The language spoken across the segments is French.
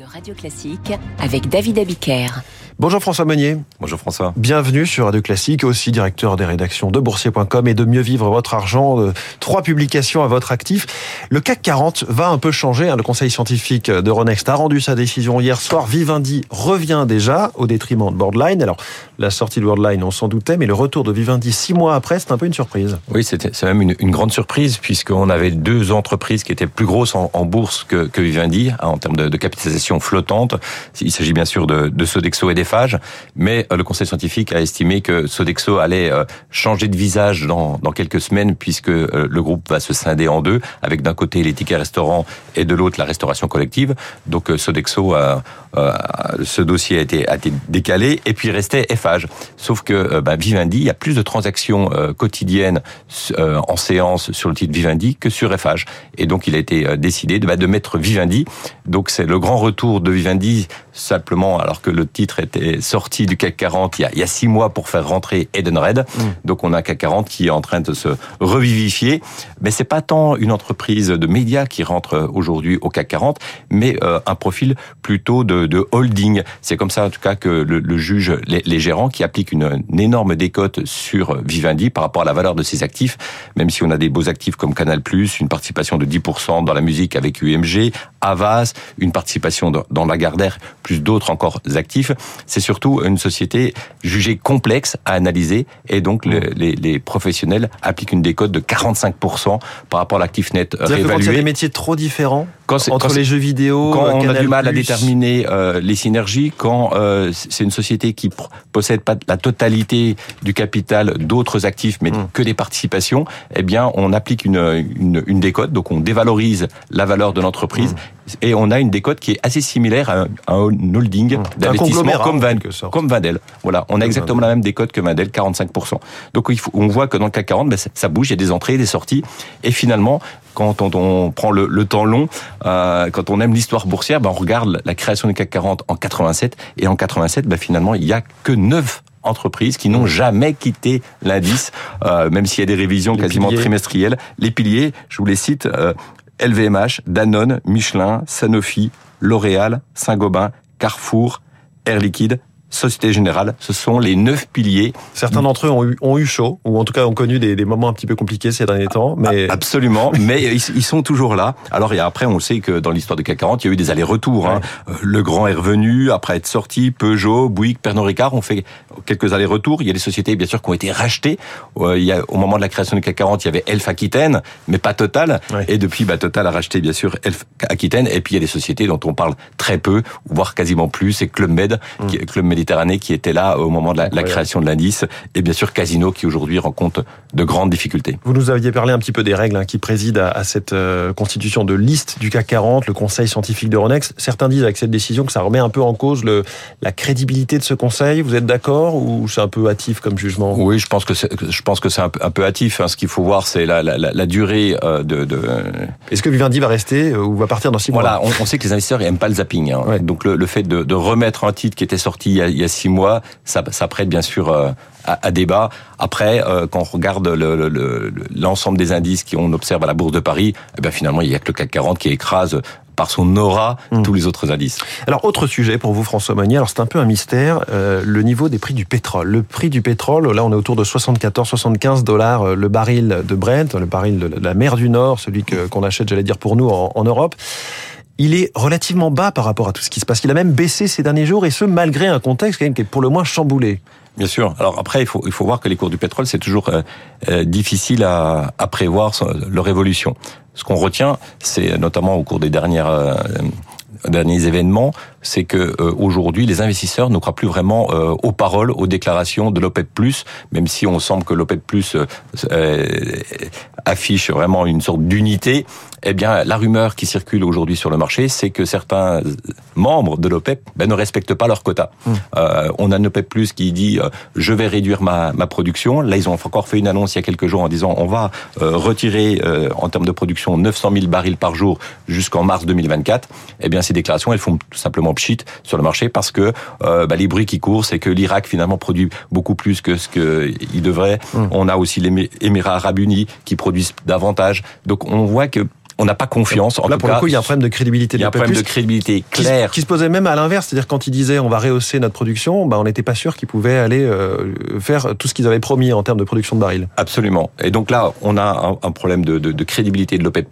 de Radio Classique avec David Abiker. Bonjour François Meunier. Bonjour François. Bienvenue sur Radio Classique, aussi directeur des rédactions de Boursier.com et de Mieux Vivre Votre Argent. Trois publications à votre actif. Le CAC 40 va un peu changer. Hein. Le conseil scientifique de Ronext a rendu sa décision hier soir. Vivendi revient déjà au détriment de Boardline. Alors, la sortie de Boardline, on s'en doutait, mais le retour de Vivendi six mois après, c'est un peu une surprise. Oui, c'est même une, grande surprise puisqu'on avait deux entreprises qui étaient plus grosses en, bourse que, Vivendi hein, en termes de, capitalisation flottante. Il s'agit bien sûr de, de Sodexo et des mais euh, le conseil scientifique a estimé que Sodexo allait euh, changer de visage dans, quelques semaines puisque euh, le groupe va se scinder en deux, avec d'un côté les tickets restaurants et de l'autre la restauration collective. Donc Sodexo, ce dossier a été, décalé et puis restait Sauf que bah, Vivendi, il y a plus de transactions quotidiennes en séance sur le titre Vivendi que sur Eiffage. Et donc il a été décidé de, bah, de mettre Vivendi. Donc c'est le grand retour de Vivendi simplement alors que le titre était sorti du CAC 40 il y a, il y a six mois pour faire rentrer Edenred. Mmh. Donc on a un CAC 40 qui est en train de se revivifier. Mais c'est pas tant une entreprise de médias qui rentre aujourd'hui au CAC 40, mais euh, un profil plutôt de, de holding. C'est comme ça en tout cas que le, le juge les, les, gérants qui appliquent une, une, énorme décote sur Vivendi par rapport à la valeur de ses actifs, même si on a des beaux actifs comme Canal+, une participation de 10% dans la musique avec UMG, Avas, une participation dans Lagardère, plus d'autres encore actifs. C'est surtout une société jugée complexe à analyser et donc les, les, les professionnels appliquent une décote de 45% par rapport à l'actif net réévalué. Quand il y a des métiers trop différents quand entre quand les jeux vidéo, quand on a du mal à déterminer euh, les synergies, quand euh, c'est une société qui possède pas la totalité du capital d'autres actifs, mais mmh. que des participations, eh bien, on applique une, une, une décote, donc on dévalorise la valeur de l'entreprise. Mmh et on a une décote qui est assez similaire à un, à un holding Mmh. d'investissement comme, Van, comme Vandel. Voilà, on a exactement la même décote que Vandel, 45%. Donc il faut, on voit que dans le CAC 40, ben, ça, ça bouge, il y a des entrées, des sorties, et finalement, quand on, on prend le, le, temps long, euh, quand on aime l'histoire boursière, ben on regarde la création du CAC 40 en 87, et en 87, ben finalement, il y a que 9 entreprises qui n'ont jamais quitté l'indice, euh, même s'il y a des révisions les quasiment piliers. trimestrielles. Les piliers, je vous les cite, euh, LVMH, Danone, Michelin, Sanofi, L'Oréal, Saint-Gobain, Carrefour, Air Liquide, Société Générale. Ce sont les neuf piliers. Certains d'entre eux ont eu, ont eu chaud, ou en tout cas ont connu des, des, moments un petit peu compliqués ces derniers temps. Mais absolument, mais ils, ils, sont toujours là. Alors et après, on sait que dans l'histoire du CAC 40, il y a eu des allers-retours. Ouais. Hein. Le Grand est revenu après être sorti. Peugeot, Bouygues, Pernod Ricard ont fait quelques allers-retours. Il y a des sociétés bien sûr qui ont été rachetées. Euh, il y a, au moment de la création du CAC 40, il y avait Elf Aquitaine, mais pas Total. Ouais. Et depuis, bah, Total a racheté bien sûr Elf Aquitaine. Et puis il y a des sociétés dont on parle très peu, voire quasiment plus. C'est Club Med, mmh. qui, Club Méditerranée, qui était là au moment de la, la création de l'indice. Et bien sûr Casino, qui aujourd'hui rencontre de grandes difficultés. Vous nous aviez parlé un petit peu des règles hein, qui président à, à cette euh, constitution de liste du CAC 40, le Conseil scientifique d'Euronext. Certains disent avec cette décision que ça remet un peu en cause le, la crédibilité de ce Conseil. Vous êtes d'accord ou c'est un peu hâtif comme jugement? Oui, je pense que je pense que c'est un, un, peu hâtif. Hein. Ce qu'il faut voir, c'est la, la, la, durée euh, de. de... Est-ce que Vivendi va rester ou va partir dans six mois? Voilà, on, on, sait que les investisseurs n'aiment pas le zapping. Hein. Ouais. Donc le, le, fait de, de, remettre un titre qui était sorti il y a, il y a six mois, ça, ça prête bien sûr euh, à, à, débat. Après, euh, quand on regarde l'ensemble le, des indices qu'on observe à la Bourse de Paris, eh bien finalement, il y a que le CAC 40 qui écrase par son aura mmh. tous les autres indices. Alors autre sujet pour vous François Monnier, alors c'est un peu un mystère, euh, le niveau des prix du pétrole. Le prix du pétrole, là on est autour de 74-75 dollars le baril de Brent, le baril de la mer du Nord, celui qu'on qu achète j'allais dire pour nous en, en Europe il est relativement bas par rapport à tout ce qui se passe. Il a même baissé ces derniers jours, et ce, malgré un contexte qui est pour le moins chamboulé. Bien sûr. Alors après, il faut, il faut voir que les cours du pétrole, c'est toujours euh, euh, difficile à, à prévoir leur évolution. Ce qu'on retient, c'est notamment au cours des dernières euh, derniers événements, c'est que euh, aujourd'hui les investisseurs ne croient plus vraiment euh, aux paroles, aux déclarations de l'OPEP+, même si on semble que l'OPEP+ euh, affiche vraiment une sorte d'unité. Eh bien, la rumeur qui circule aujourd'hui sur le marché, c'est que certains membres de l'OPEP ben, ne respectent pas leur quota. Mmh. on a un OPEP+ qui dit je vais réduire ma, ma production. Là, ils ont encore fait une annonce il y a quelques jours en disant on va retirer en termes de production 900 000 barils par jour jusqu'en mars 2024. Eh bien, ces déclarations, elles font tout simplement pchit sur le marché parce que euh, bah, les bruits qui courent, c'est que l'Irak finalement produit beaucoup plus que ce qu'il devrait. Mmh. On a aussi les Émirats Arabes Unis qui produisent davantage. Donc on voit que on n'a pas confiance. En Là, tout pour cas, le coup, il y a un problème de crédibilité. il y a un problème de crédibilité qui, clair. qui se posait même à l'inverse, c'est-à-dire quand ils disaient on va rehausser notre production, bah, on n'était pas sûr qu'ils pouvaient aller euh, faire tout ce qu'ils avaient promis en termes de production de barils. Absolument. Et donc là, on a un, un problème de, de, de crédibilité de l'OPEP+,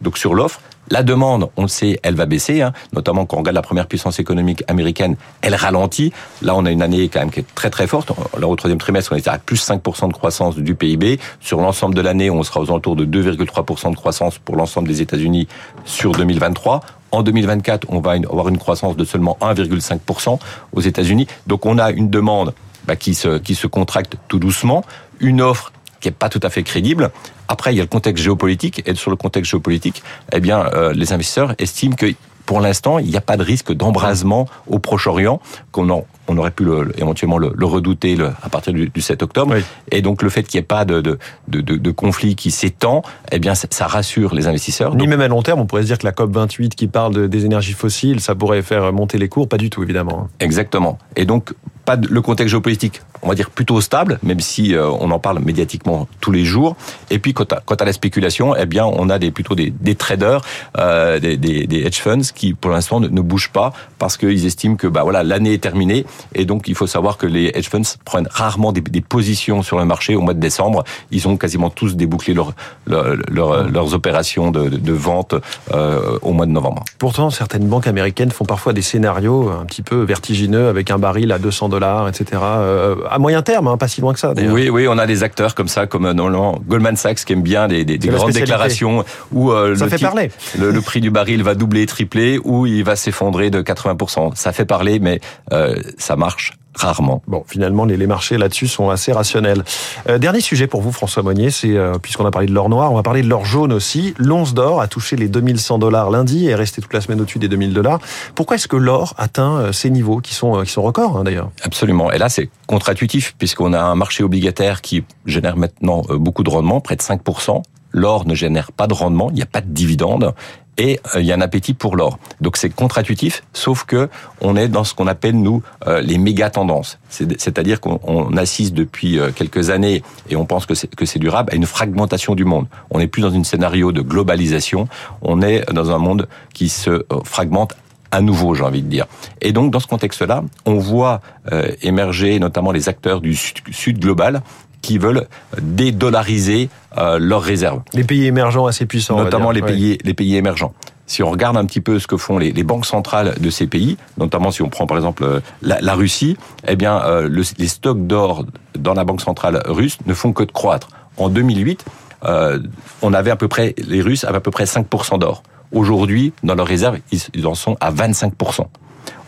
donc sur l'offre. La demande, on le sait, elle va baisser, hein, notamment quand on regarde la première puissance économique américaine, elle ralentit. Là, on a une année quand même qui est très très forte. Là, au troisième trimestre, on était à plus 5% de croissance du PIB. Sur l'ensemble de l'année, on sera aux alentours de 2,3% de croissance pour l'ensemble des États-Unis sur 2023. En 2024, on va avoir une croissance de seulement 1,5% aux États-Unis. Donc, on a une demande bah, qui se qui se contracte tout doucement, une offre qui est pas tout à fait crédible. Après, il y a le contexte géopolitique, et sur le contexte géopolitique, eh bien, euh, les investisseurs estiment que pour l'instant, il n'y a pas de risque d'embrasement au Proche-Orient, qu'on on aurait pu le- éventuellement le, le redouter le- à partir du, du 7 octobre. Oui. Et donc, le fait qu'il n'y ait pas de, de, de, de- de conflit qui s'étend, eh bien, ça, ça rassure les investisseurs. Ni Donc, même à long terme, on pourrait se dire que la COP 28 qui parle de- des énergies fossiles, ça pourrait faire monter les cours, pas du tout évidemment. Exactement. Et donc, pas le contexte géopolitique, on va dire plutôt stable, même si euh, on en parle médiatiquement tous les jours. Et puis, quant à, la spéculation, eh bien, on a plutôt des, traders, euh, des, hedge funds qui, pour l'instant, ne, bougent pas parce qu'ils estiment que, bah voilà, l'année est terminée. Et donc, il faut savoir que les hedge funds prennent rarement des, positions sur le marché au mois de décembre. Ils ont quasiment tous débouclé leur, leur- leur- leurs opérations de vente euh, au mois de novembre. Pourtant, certaines banques américaines font parfois des scénarios un petit peu vertigineux avec un baril à 200 dollars, etc. Euh, à moyen terme, hein, pas si loin que ça. Oui, oui, on a des acteurs comme ça, comme euh, normalement Goldman Sachs qui aime bien des, grandes déclarations où euh, Ça le, fait parler. le, le prix du baril va doubler, tripler, ou il va s'effondrer de 80%. Ça fait parler, mais euh, ça marche rarement. Bon, finalement, les, les marchés là-dessus sont assez rationnels. Euh, dernier sujet pour vous, François Monnier, c'est, euh, puisqu'on a parlé de l'or noir, on va parler de l'or jaune aussi. L'once d'or a touché les 2100 dollars lundi et est resté toute la semaine au-dessus des 2000 dollars. Pourquoi est-ce que l'or atteint euh, ces niveaux qui sont, qui sont records, hein, d'ailleurs? Absolument. Et là, c'est contre-intuitif, puisqu'on a un marché obligataire qui génère maintenant beaucoup de rendement, près de 5%. L'or ne génère pas de rendement, il n'y a pas de dividende. Et euh, il y a un appétit pour l'or. Donc c'est contre-intuitif, sauf que on est dans ce qu'on appelle nous euh, les méga tendances. C'est- C'est-à-dire qu'on on assiste depuis euh, quelques années et on pense que c'est durable à une fragmentation du monde. On n'est plus dans un scénario de globalisation, on est dans un monde qui se fragmente à nouveau, j'ai envie de dire. Et donc, dans ce contexte-là, on voit euh, émerger notamment les acteurs du sud, sud global qui veulent dédollariser euh, leurs réserves, Les pays émergents assez puissants. notamment les. Ouais. pays, les pays émergents. Si on regarde un petit peu ce que font les, les banques centrales de ces pays, notamment si on prend par exemple euh, la, la Russie, eh bien, euh, le- les stocks d'or dans la banque centrale russe ne font que de croître. En 2008, euh, on avait à peu près, les Russes avaient à peu près 5% d'or. Aujourd'hui, dans leurs réserves, ils, ils en sont à 25%.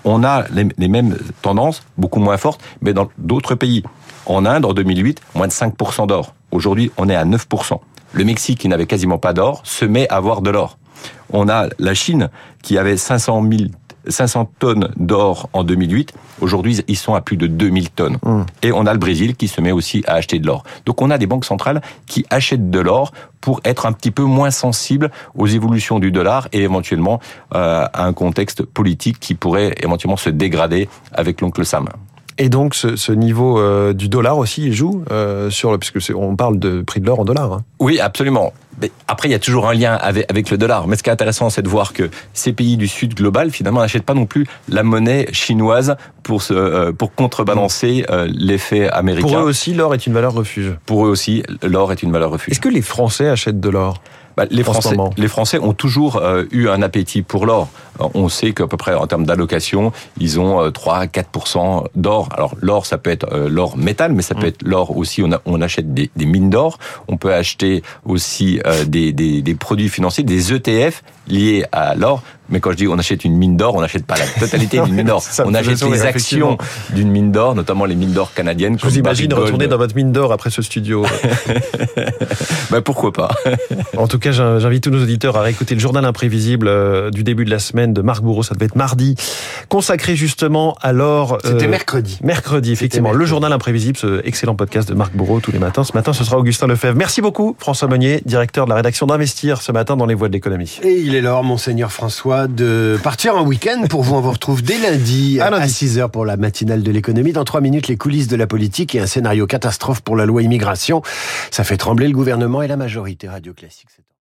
On a les, mêmes tendances, beaucoup moins fortes, mais dans d'autres pays. En Inde, en 2008, moins de 5% d'or. Aujourd'hui, on est à 9%. Le Mexique, qui n'avait quasiment pas d'or, se met à avoir de l'or. On a la Chine, qui avait 500 000 500 tonnes d'or en 2008. Aujourd'hui, ils sont à plus de 2000 tonnes. Et on a le Brésil qui se met aussi à acheter de l'or. Donc on a des banques centrales qui achètent de l'or pour être un petit peu moins sensibles aux évolutions du dollar et éventuellement euh, à un contexte politique qui pourrait éventuellement se dégrader avec l'oncle Sam. Et donc, ce, ce niveau euh, du dollar aussi, il joue euh, sur le, puisque on parle de prix de l'or en dollars. hein. Oui, absolument. Mais après, il y a toujours un lien avec, avec le dollar. Mais ce qui est intéressant, c'est de voir que ces pays du Sud global, finalement, n'achètent pas non plus la monnaie chinoise pour, se, euh, pour contrebalancer l'effet américain. Pour eux aussi, l'or est une valeur refuge. Pour eux aussi, l'or est une valeur refuge. Est-ce que les Français achètent de l'or Bah, les, Français, moment? les Français ont toujours euh, eu un appétit pour l'or. Euh, On sait qu'à peu près en termes d'allocation, ils ont euh, 3 à 4% d'or. Alors l'or, ça peut être euh, l'or métal, mais ça peut être l'or aussi. On, a- on achète des, des mines d'or. On peut acheter aussi euh, des, des, des produits financiers, des ETF liés à l'or. Mais quand je dis on achète une mine d'or, on n'achète pas la totalité d'une mine d'or. On achète les actions d'une mine d'or, notamment les mines d'or canadiennes. Je vous imagine Barrick retourner Gold. dans votre mine d'or après ce studio. Bah, pourquoi pas? En tout cas, j'in- j'invite tous nos auditeurs à réécouter le journal imprévisible du début de la semaine de Marc Bourreau, ça devait être mardi, consacré justement à l'or. C'était euh, mercredi. Mercredi, effectivement. Le journal imprévisible, ce excellent podcast de Marc Bourreau tous les matins. Ce matin, ce sera Augustin Lefebvre. Merci beaucoup, François Meunier, directeur de la rédaction d'Investir ce matin dans les voies de l'économie. Et il est l'heure, monseigneur François, de partir en week-end pour vous. On vous retrouve dès lundi À à, lundi. 6h pour la matinale de l'économie. Dans trois minutes, les coulisses de la politique et un scénario catastrophe pour la loi immigration. Ça fait trembler le gouvernement et la majorité radio classique.